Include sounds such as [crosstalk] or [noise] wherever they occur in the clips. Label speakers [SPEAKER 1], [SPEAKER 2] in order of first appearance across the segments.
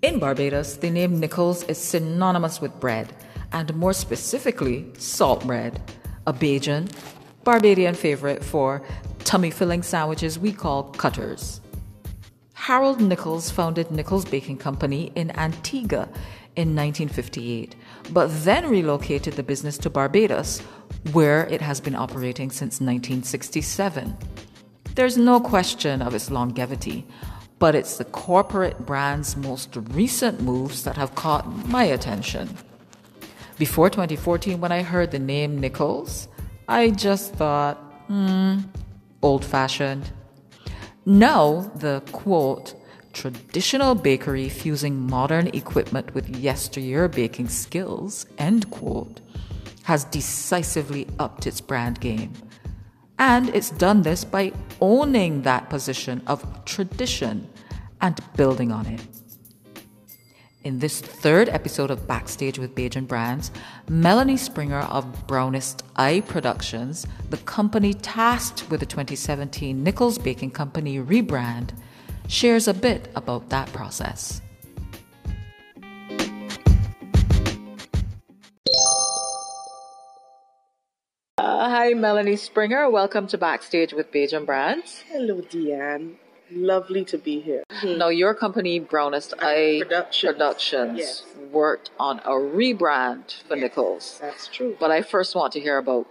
[SPEAKER 1] In Barbados, the name Nichols is synonymous with bread, and more specifically, salt bread, a Bajan, Barbadian favorite for tummy filling sandwiches we call cutters. Harold Nichols founded Nichols Baking Company in Antigua in 1958, but then relocated the business to Barbados, where it has been operating since 1967. There's no question of its longevity, but it's the corporate brand's most recent moves that have caught my attention. Before 2014, when I heard the name Nichols, I just thought, hmm, old fashioned. Now, the quote, traditional bakery fusing modern equipment with yesteryear baking skills, end quote, has decisively upped its brand game. And it's done this by owning that position of tradition and building on it. In this third episode of Backstage with Bajan Brands, Melanie Springer of Brownest Eye Productions, the company tasked with the 2017 Nichols Baking Company rebrand, shares a bit about that process. Hi, Melanie Springer. Welcome to Backstage with Bajan Brands.
[SPEAKER 2] Hello, Deanne. Lovely to be here.
[SPEAKER 1] Mm-hmm. Now, your company, Brownest Eye
[SPEAKER 2] Productions,
[SPEAKER 1] Productions
[SPEAKER 2] yes.
[SPEAKER 1] worked on a rebrand for
[SPEAKER 2] Yes,
[SPEAKER 1] Nichols.
[SPEAKER 2] That's true.
[SPEAKER 1] But I first want to hear about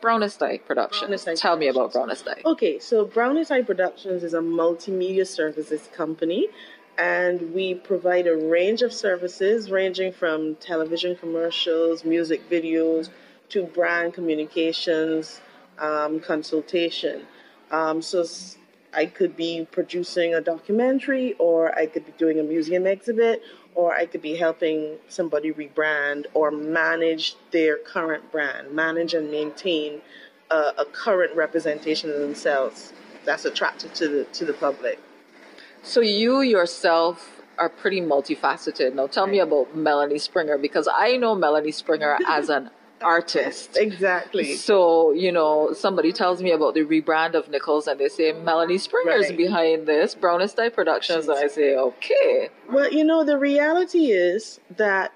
[SPEAKER 1] Brownest Eye Productions.
[SPEAKER 2] Brownest Eye
[SPEAKER 1] Tell me about
[SPEAKER 2] Productions.
[SPEAKER 1] Brownest Eye.
[SPEAKER 2] Okay, so Brownest Eye Productions is a multimedia services company, and we provide a range of services ranging from television commercials, music videos, to brand communications, um, consultation. Um, so I could be producing a documentary, or I could be doing a museum exhibit, or I could be helping somebody rebrand or manage their current brand, manage and maintain a, a current representation of themselves that's attractive to the to the public.
[SPEAKER 1] So you yourself are pretty multifaceted. Now tell me about Melanie Springer because I know Melanie Springer as an artist.
[SPEAKER 2] Exactly.
[SPEAKER 1] So, you know, somebody tells me about the rebrand of Nichols and they say Melanie Springer's
[SPEAKER 2] Right.
[SPEAKER 1] behind this, Brownest Eye Productions, and I say, okay.
[SPEAKER 2] Well, you know, the reality is that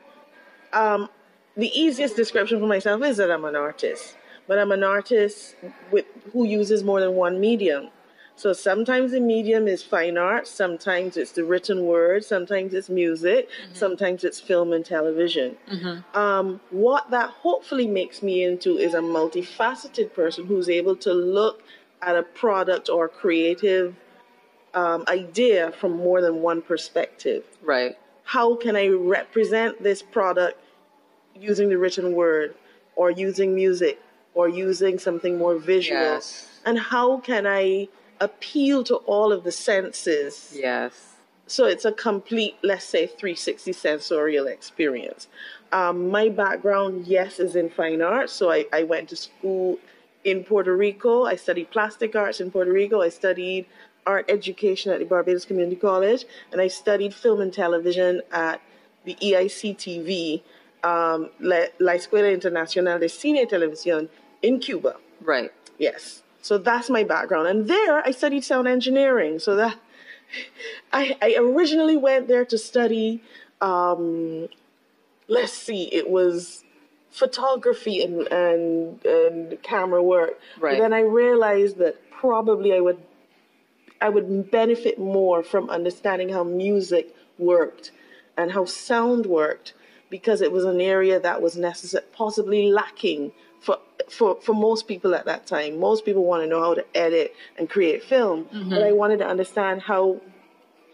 [SPEAKER 2] um, the easiest description for myself is that I'm an artist, but I'm an artist with who uses more than one medium. So sometimes the medium is fine art, sometimes it's the written word, sometimes it's music, sometimes it's film and television. Um, what that hopefully makes me into is a multifaceted person who's able to look at a product or creative um, idea from more than one perspective
[SPEAKER 1] Right.
[SPEAKER 2] how can I represent this product using the written word or using music or using something more visual?
[SPEAKER 1] Yes.
[SPEAKER 2] And how can I appeal to all of the senses?
[SPEAKER 1] Yes.
[SPEAKER 2] So it's a complete, let's say, 360 sensorial experience. Um, my background, yes, is in fine arts. So I, I went to school in Puerto Rico. I studied plastic arts in Puerto Rico. I studied art education at the Barbados Community College. And I studied film and television at the E EIC TV, um, La, La Escuela Internacional de Cine y Televisión in Cuba.
[SPEAKER 1] Right.
[SPEAKER 2] Yes. So that's my background. And there I studied sound engineering. So that I, I originally went there to study, um, let's see, it was photography and, and, and camera work.
[SPEAKER 1] Right.
[SPEAKER 2] But then I realized that probably I would I would benefit more from understanding how music worked and how sound worked because it was an area that was necessary, possibly lacking for, for, most people at that time. Most people want to know how to edit and create film, but I wanted to understand how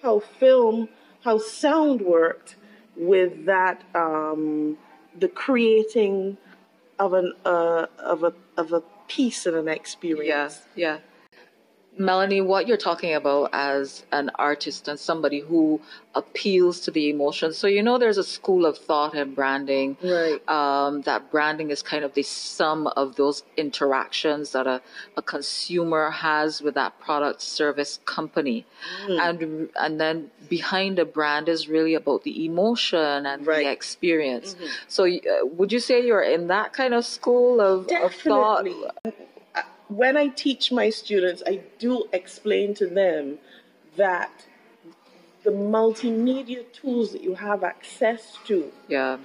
[SPEAKER 2] how film, how sound worked with that, um, the creating of an uh, of a of a piece and an experience.
[SPEAKER 1] Yeah. Yeah. Melanie, what you're talking about as an artist and somebody who appeals to the emotions. So, you know, there's a school of thought in branding.
[SPEAKER 2] Right.
[SPEAKER 1] Um, that branding is kind of the sum of those interactions that a, a consumer has with that product, service, company. And, and then behind a brand is really about the emotion and
[SPEAKER 2] Right.
[SPEAKER 1] the experience. So, uh, would you say you're in that kind of school of, of thought?
[SPEAKER 2] When I teach my students, I do explain to them that the multimedia tools that you have access to
[SPEAKER 1] Yeah.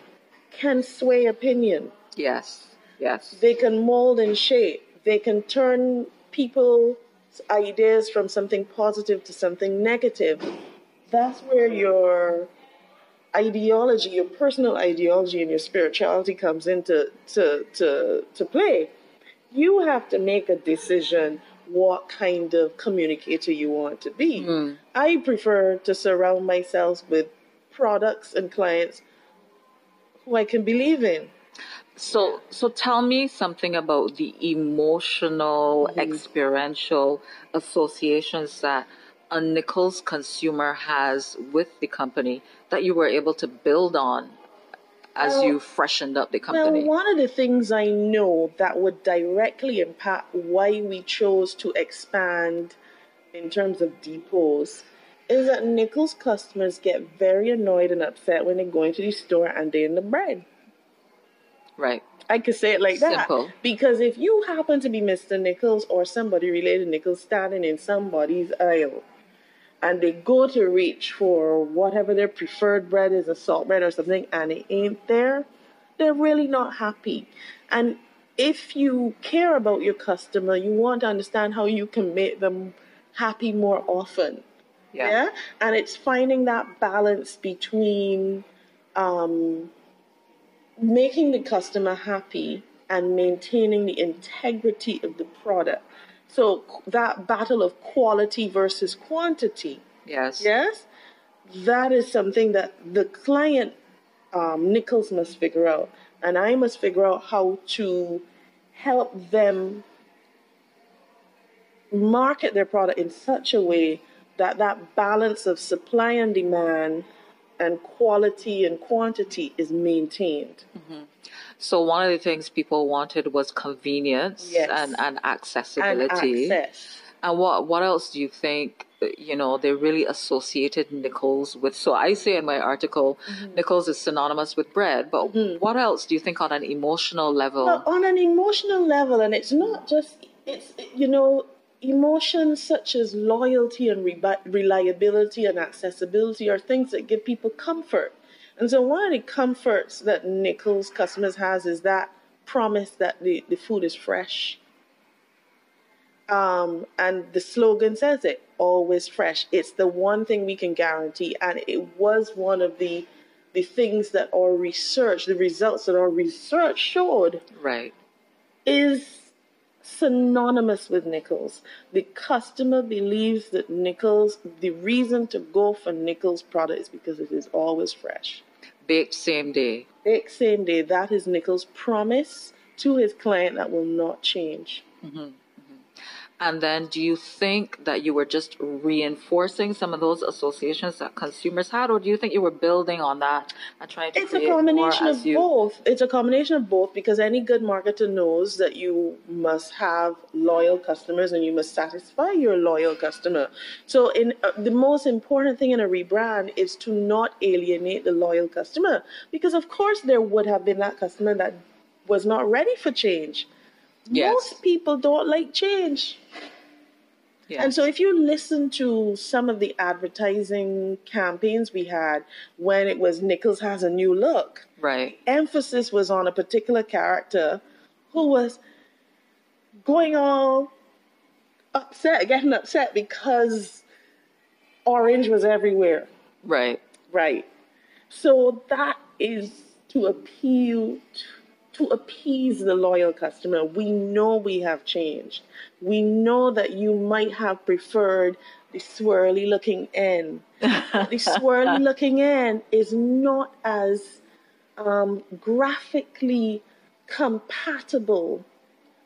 [SPEAKER 2] can sway opinion.
[SPEAKER 1] Yes. Yes.
[SPEAKER 2] They can mold and shape. They can turn people's ideas from something positive to something negative. That's where your ideology, your personal ideology and your spirituality comes into to, to, to play. You have to make a decision what kind of communicator you want to be. Hmm. I prefer to surround myself with products and clients who I can believe in.
[SPEAKER 1] So, so tell me something about the emotional, mm-hmm. experiential associations that a Nichols consumer has with the company that you were able to build on as
[SPEAKER 2] Well-
[SPEAKER 1] you freshened up the company.
[SPEAKER 2] Well, one of the things I know that would directly impact why we chose to expand in terms of depots is that Nichols customers get very annoyed and upset when they go into the store and they're in the bread.
[SPEAKER 1] right.
[SPEAKER 2] I could say it like that.
[SPEAKER 1] Simple.
[SPEAKER 2] Because if you happen to be Mr. Nichols or somebody related to Nichols standing in somebody's aisle and they go to reach for whatever their preferred bread is, a salt bread or something, and it ain't there, they're really not happy. And if you care about your customer, you want to understand how you can make them happy more often.
[SPEAKER 1] Yeah.
[SPEAKER 2] Yeah. And it's finding that balance between um, making the customer happy and maintaining the integrity of the product. So that battle of quality versus quantity.
[SPEAKER 1] Yes.
[SPEAKER 2] Yes. That is something that the client, um, Nichols, must figure out. And I must figure out how to help them market their product in such a way that that balance of supply and demand and quality and quantity is maintained.
[SPEAKER 1] So one of the things people wanted was convenience
[SPEAKER 2] Yes.
[SPEAKER 1] and, and
[SPEAKER 2] And
[SPEAKER 1] accessibility.
[SPEAKER 2] access.
[SPEAKER 1] And what what else do you think? You know, they really associated Nichols with. So I say in my article,
[SPEAKER 2] Mm-hmm.
[SPEAKER 1] Nichols is synonymous with bread. But what else do you think on an emotional level?
[SPEAKER 2] But on an emotional level, and it's not just, it's, you know, emotions such as loyalty and re- reliability and accessibility are things that give people comfort. And so one of the comforts that Nichols customers has is that promise that the, the food is fresh. Um, and the slogan says it, always fresh. It's the one thing we can guarantee. And it was one of the the things that our research, the results that our research showed
[SPEAKER 1] right.
[SPEAKER 2] is synonymous with Nichols. The customer believes that Nichols, the reason to go for Nichols product is because it is always fresh.
[SPEAKER 1] Baked same day.
[SPEAKER 2] Baked same day, that is Nichols' promise to his client that will not change. Mm-hmm.
[SPEAKER 1] And then do you think that you were just reinforcing some of those associations that consumers had, or do you think you were building on that and trying to
[SPEAKER 2] It's a combination of
[SPEAKER 1] you?
[SPEAKER 2] both. It's a combination of both because any good marketer knows that you must have loyal customers and you must satisfy your loyal customer. So, in uh, the most important thing in a rebrand is to not alienate the loyal customer because, of course, there would have been that customer that was not ready for change.
[SPEAKER 1] Yes.
[SPEAKER 2] Most people don't like change.
[SPEAKER 1] Yes.
[SPEAKER 2] And so, if you listen to some of the advertising campaigns we had when it was Nichols has a new look,
[SPEAKER 1] right.
[SPEAKER 2] emphasis was on a particular character who was going all upset, getting upset because orange was everywhere.
[SPEAKER 1] Right.
[SPEAKER 2] Right. So that is to appeal to appease the loyal customer. We know we have changed. We know that you might have preferred the swirly looking N. [laughs] the swirly looking N is not as um, graphically compatible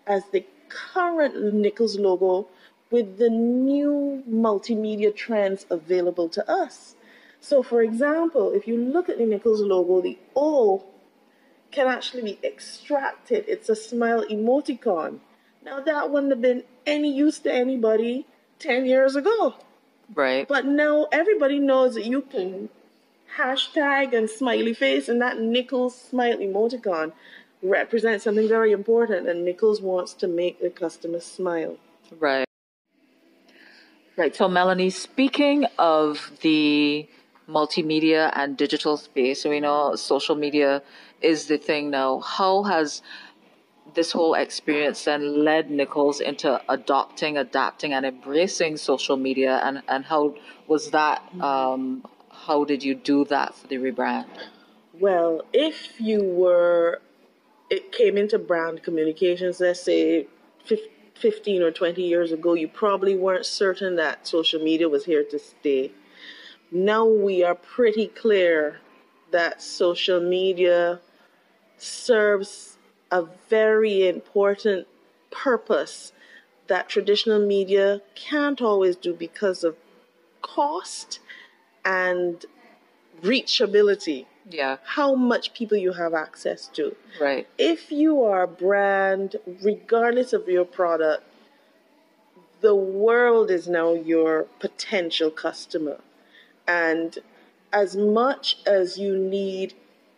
[SPEAKER 2] as the current Nichols logo with the new multimedia trends available to us. So, for example, if you look at the Nichols logo, the O can actually be extracted. It's a smile emoticon. Now, that wouldn't have been any use to anybody 10 years ago.
[SPEAKER 1] Right.
[SPEAKER 2] But now everybody knows that you can hashtag and smiley face, and that Nichols smile emoticon represents something very important, and Nichols wants to make the customer smile.
[SPEAKER 1] Right. Right. So, Melanie, speaking of the multimedia and digital space, so we know social media is the thing now. How has this whole experience then led Nichols into adopting, adapting, and embracing social media? And, and how was that? Um, how did you do that for the rebrand?
[SPEAKER 2] Well, if you were, it came into brand communications, let's say 15 or 20 years ago, you probably weren't certain that social media was here to stay. Now we are pretty clear that social media serves a very important purpose that traditional media can't always do because of cost and reachability.
[SPEAKER 1] Yeah.
[SPEAKER 2] How much people you have access to.
[SPEAKER 1] Right.
[SPEAKER 2] If you are a brand, regardless of your product, the world is now your potential customer. And as much as you need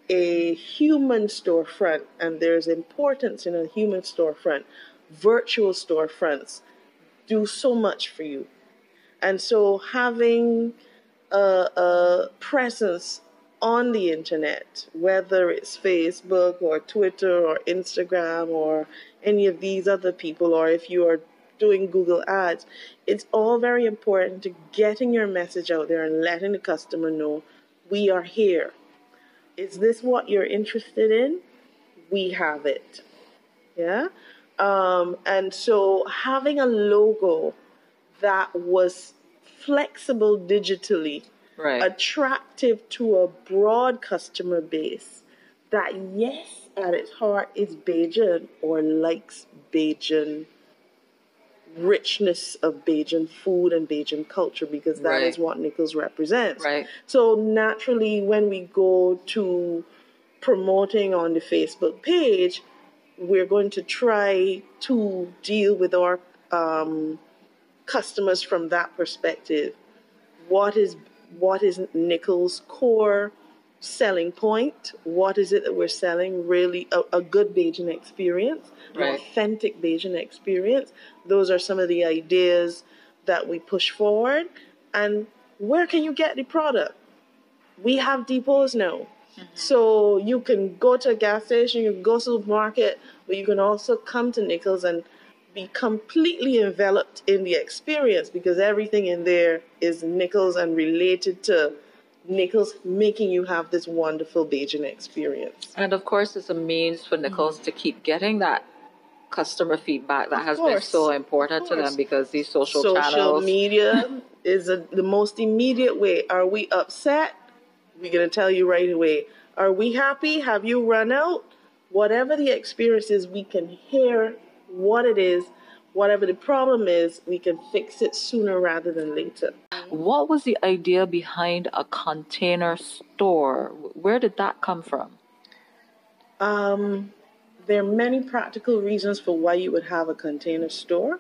[SPEAKER 2] a human storefront, and there's importance in a human storefront, virtual storefronts do so much for you. And so having a, a presence on the internet, whether it's Facebook or Twitter or Instagram or any of these other people, or if you are doing Google Ads, it's all very important to getting your message out there and letting the customer know we are here. Is this what you're interested in? We have it. Yeah. Um, and so having a logo that was flexible digitally
[SPEAKER 1] right.
[SPEAKER 2] attractive to a broad customer base that, yes, at its heart is Bajan or likes Bajan richness of Bajan food and Bajan culture because that
[SPEAKER 1] right.
[SPEAKER 2] is what Nichols represents.
[SPEAKER 1] Right.
[SPEAKER 2] So naturally, when we go to promoting on the Facebook page, we're going to try to deal with our um, customers from that perspective. What is what is Nichols' core selling point? What is it that we're selling? Really, a, a good Bajan experience,
[SPEAKER 1] right.
[SPEAKER 2] an authentic Bajan experience. Those are some of the ideas that we push forward. And where can you get the product? We have depots now. Mm-hmm. So you can go to a gas station, you can go to the market, but you can also come to Nichols and be completely enveloped in the experience because everything in there is Nichols and related to Nichols making you have this wonderful Bajan experience.
[SPEAKER 1] And of course, it's a means for Nichols mm-hmm. to keep getting that customer feedback that has been so important to them because these social,
[SPEAKER 2] social
[SPEAKER 1] channels.
[SPEAKER 2] media is a, the most immediate way. Are we upset? We're going to tell you right away. Are we happy? Have you run out? Whatever the experience is, we can hear what it is, whatever the problem is, we can fix it sooner rather than later.
[SPEAKER 1] What was the idea behind a container store? Where did that come from?
[SPEAKER 2] Um, there are many practical reasons for why you would have a container store.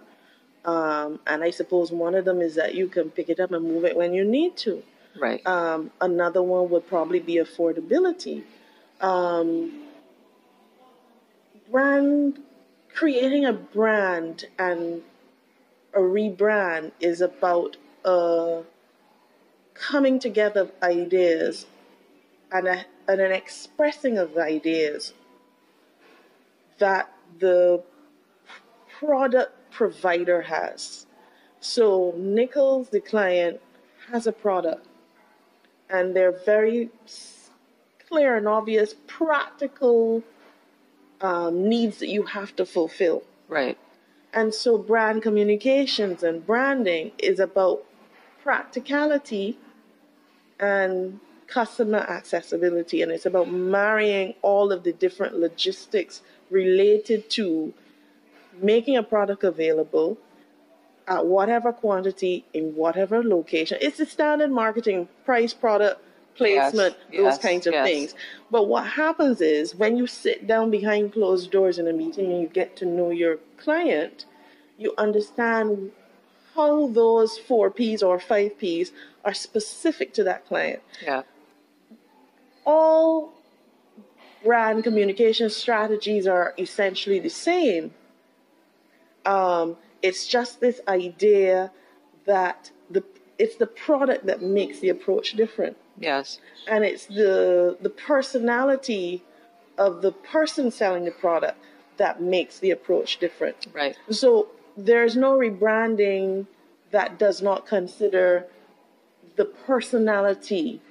[SPEAKER 2] Um, and I suppose one of them is that you can pick it up and move it when you need to.
[SPEAKER 1] Right.
[SPEAKER 2] Um, another one would probably be affordability. Um, brand creating a brand and a rebrand is about uh, coming together of ideas and, a, and an expressing of ideas that the product provider has. So Nichols, the client, has a product, and they're very clear and obvious, practical um, needs that you have to fulfill.
[SPEAKER 1] Right.
[SPEAKER 2] And so brand communications and branding is about practicality and customer accessibility. And it's about marrying all of the different logistics related to making a product available at whatever quantity in whatever location. It's the standard marketing price, product, placement, yes, those yes, kinds of yes. things. But what happens is when you sit down behind closed doors in a meeting and you get to know your client, you understand how those four P's or five P's are specific to that client.
[SPEAKER 1] Yeah.
[SPEAKER 2] All brand communication strategies are essentially the same. Um, it's just this idea that the it's the product that makes the approach different
[SPEAKER 1] Yes.
[SPEAKER 2] and it's the the personality of the person selling the product that makes the approach different
[SPEAKER 1] Right.
[SPEAKER 2] so there's no rebranding that does not consider the personality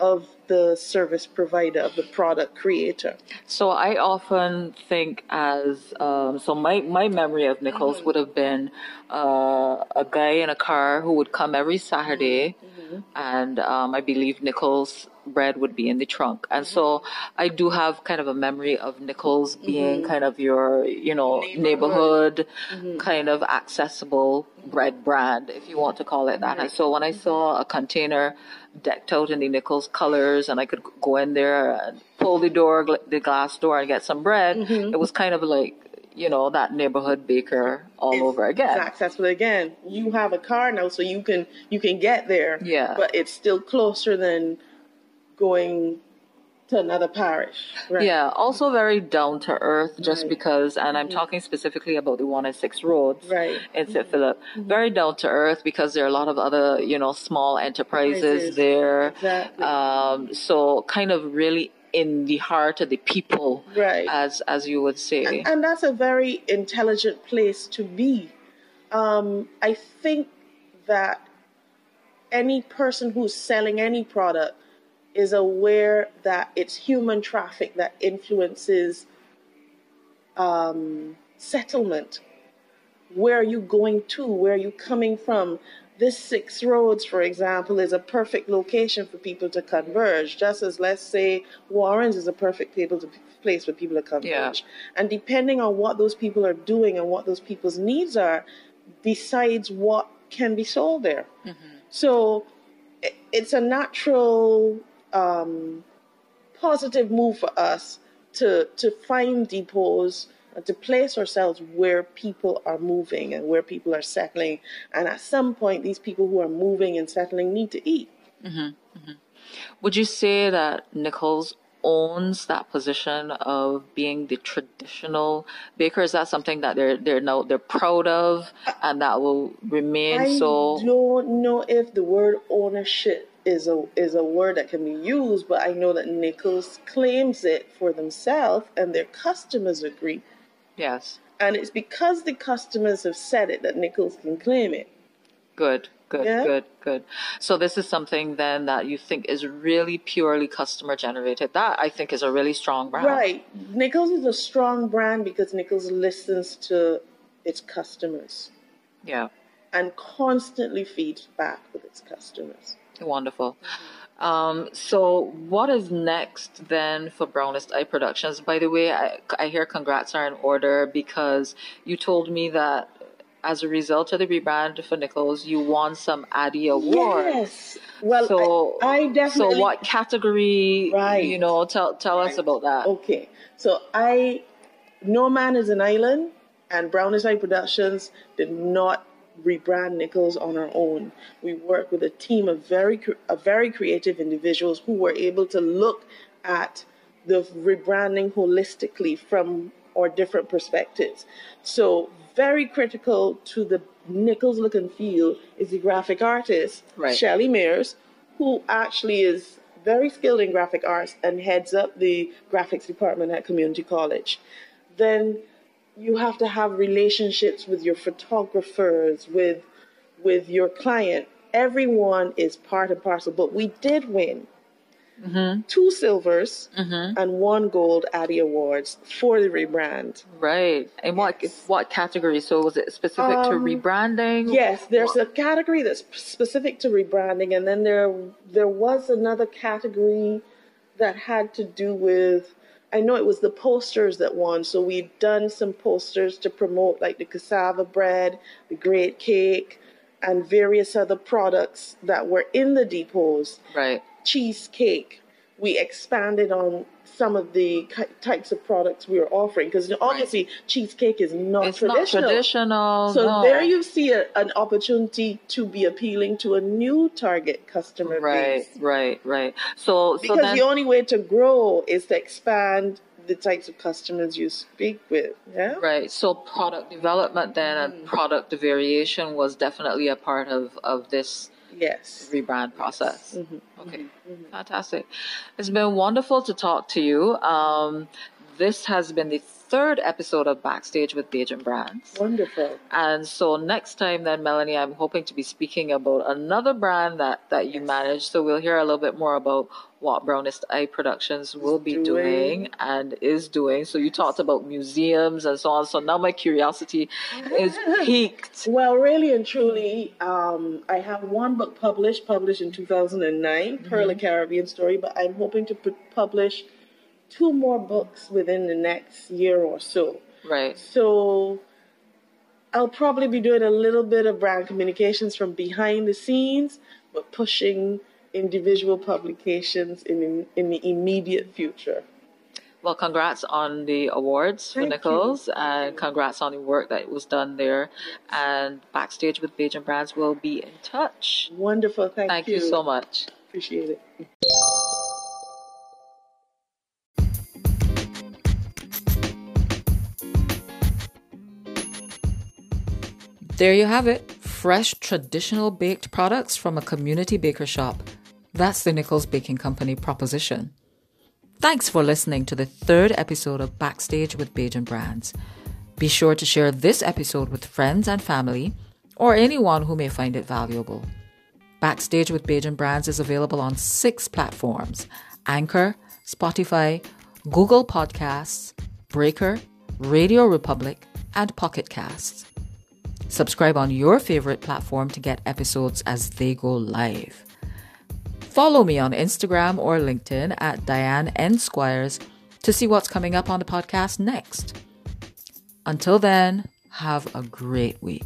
[SPEAKER 2] of the service provider of the product creator?
[SPEAKER 1] So I often think as um, so my my memory of Nichols would have been uh, a guy in a car who would come every Saturday, and um, I believe Nichols bread would be in the trunk, and so I do have kind of a memory of Nichols being kind of your you know neighborhood, kind of accessible bread brand, if you want to call it that. And so when I saw a container decked out in the Nichols colors, and I could go in there and pull the door, the glass door, and get some bread, mm-hmm. it was kind of like you know that neighborhood baker all over again.
[SPEAKER 2] It's accessible again. You have a car now, so you can you can get there.
[SPEAKER 1] Yeah.
[SPEAKER 2] But it's still closer than going to another parish. Right.
[SPEAKER 1] Yeah, also very down to earth, just
[SPEAKER 2] Right.
[SPEAKER 1] because, and I'm talking specifically about the one and six roads
[SPEAKER 2] Right.
[SPEAKER 1] in St. Philip. Very down to earth because there are a lot of other, you know, small enterprises
[SPEAKER 2] Enterprises.
[SPEAKER 1] there.
[SPEAKER 2] Exactly.
[SPEAKER 1] Um, so kind of really in the heart of the people,
[SPEAKER 2] Right.
[SPEAKER 1] as as you would say.
[SPEAKER 2] And, and that's a very intelligent place to be. Um, I think that any person who's selling any product is aware that it's human traffic that influences um, settlement. Where are you going to? Where are you coming from? This six roads, for example, is a perfect location for people to converge. Just as let's say Warren's is a perfect people to, place for people to converge.
[SPEAKER 1] Yeah.
[SPEAKER 2] And depending on what those people are doing and what those people's needs are, decides what can be sold there. So it's a natural um, positive move for us to to find depots and to place ourselves where people are moving and where people are settling. And at some point, these people who are moving and settling need to eat. Mm-hmm, mm-hmm.
[SPEAKER 1] Would you say that Nichols owns that position of being the traditional baker? Is that something that they're they're now they're proud of and that will remain
[SPEAKER 2] I
[SPEAKER 1] so?
[SPEAKER 2] I don't know if the word ownership is a is a word that can be used, but I know that Nichols claims it for themselves, and their customers agree.
[SPEAKER 1] Yes.
[SPEAKER 2] And it's because the customers have said it that Nichols can claim it.
[SPEAKER 1] Good, good,
[SPEAKER 2] Yeah.
[SPEAKER 1] good, good. So this is something then that you think is really purely customer generated. That I think is a really strong brand.
[SPEAKER 2] Right. Nichols is a strong brand because Nichols listens to its customers
[SPEAKER 1] Yeah.
[SPEAKER 2] and constantly feeds back with its customers.
[SPEAKER 1] Wonderful. Um, so what is next then for Brownest Eye Productions? By the way, I, I hear congrats are in order because you told me that as a result of the rebrand for Nichols, you won some Addy Awards.
[SPEAKER 2] Yes. Well,
[SPEAKER 1] So,
[SPEAKER 2] I, I definitely.
[SPEAKER 1] so what category?
[SPEAKER 2] Right.
[SPEAKER 1] You know, tell tell us about that.
[SPEAKER 2] Okay. So I, No Man is an Island and Brownest Eye Productions did not rebrand Nichols on our own. We work with a team of very, of very creative individuals who were able to look at the rebranding holistically from our different perspectives. So very critical to the Nichols look and feel is the graphic artist,
[SPEAKER 1] Right.
[SPEAKER 2] Shelley Mears, who actually is very skilled in graphic arts and heads up the graphics department at community college. Then you have to have relationships with your photographers, with with your client. Everyone is part and parcel, but we did win two silvers and one gold Addy Awards for the rebrand.
[SPEAKER 1] Right. And what what category? So was it specific to
[SPEAKER 2] Um,
[SPEAKER 1] rebranding?
[SPEAKER 2] Yes, there's a category that's specific to rebranding, and then there there was another category that had to do with. I know it was the posters that won, so we'd done some posters to promote like the cassava bread, the great cake, and various other products that were in the depots.
[SPEAKER 1] Right.
[SPEAKER 2] Cheesecake. We expanded on some of the types of products we are offering because obviously cheesecake is not
[SPEAKER 1] It's
[SPEAKER 2] traditional.
[SPEAKER 1] not traditional.
[SPEAKER 2] So
[SPEAKER 1] no.
[SPEAKER 2] there you see a, an opportunity to be appealing to a new target customer
[SPEAKER 1] Right,
[SPEAKER 2] base.
[SPEAKER 1] right, right. So, so
[SPEAKER 2] Because
[SPEAKER 1] then,
[SPEAKER 2] the only way to grow is to expand the types of customers you speak with. Yeah.
[SPEAKER 1] Right. So product development then and
[SPEAKER 2] Mm.
[SPEAKER 1] product variation was definitely a part of, of this
[SPEAKER 2] Yes.
[SPEAKER 1] rebrand process.
[SPEAKER 2] Mhm.
[SPEAKER 1] Okay.
[SPEAKER 2] Mhm.
[SPEAKER 1] Fantastic. It's been wonderful to talk to you. Um, this has been the third episode of Backstage with Bajan Brands.
[SPEAKER 2] Wonderful.
[SPEAKER 1] And so next time then, Melanie, I'm hoping to be speaking about another brand that, that you
[SPEAKER 2] Yes.
[SPEAKER 1] manage. So we'll hear a little bit more about what Brownest Eye Productions will be doing.
[SPEAKER 2] doing.
[SPEAKER 1] and is doing. So you talked about museums and so on. So now my curiosity is [laughs] piqued.
[SPEAKER 2] Well, really and truly, um, I have one book published, published in 2009, Pearl a Caribbean Story, but I'm hoping to pu- publish two more books within the next year or so.
[SPEAKER 1] Right.
[SPEAKER 2] So I'll probably be doing a little bit of brand communications from behind the scenes, but pushing individual publications in in the immediate future.
[SPEAKER 1] Well, congrats on the awards for
[SPEAKER 2] Thank
[SPEAKER 1] Nichols,
[SPEAKER 2] you.
[SPEAKER 1] and congrats on the work that was done there. And backstage with Bajan Brands will be in touch.
[SPEAKER 2] Wonderful. Thank, you.
[SPEAKER 1] Thank you so much.
[SPEAKER 2] Appreciate it.
[SPEAKER 1] There you have it fresh, traditional baked products from a community baker shop. That's the Nichols Baking Company proposition. Thanks for listening to the third episode of Backstage with Bajan Brands. Be sure to share this episode with friends and family or anyone who may find it valuable. Backstage with Bajan Brands is available on six platforms Anchor, Spotify, Google Podcasts, Breaker, RadioPublic, and Pocket Casts. Subscribe on your favorite platform to get episodes as they go live. Follow me on Instagram or LinkedIn at Diane N. Squires to see what's coming up on the podcast next. Until then, have a great week.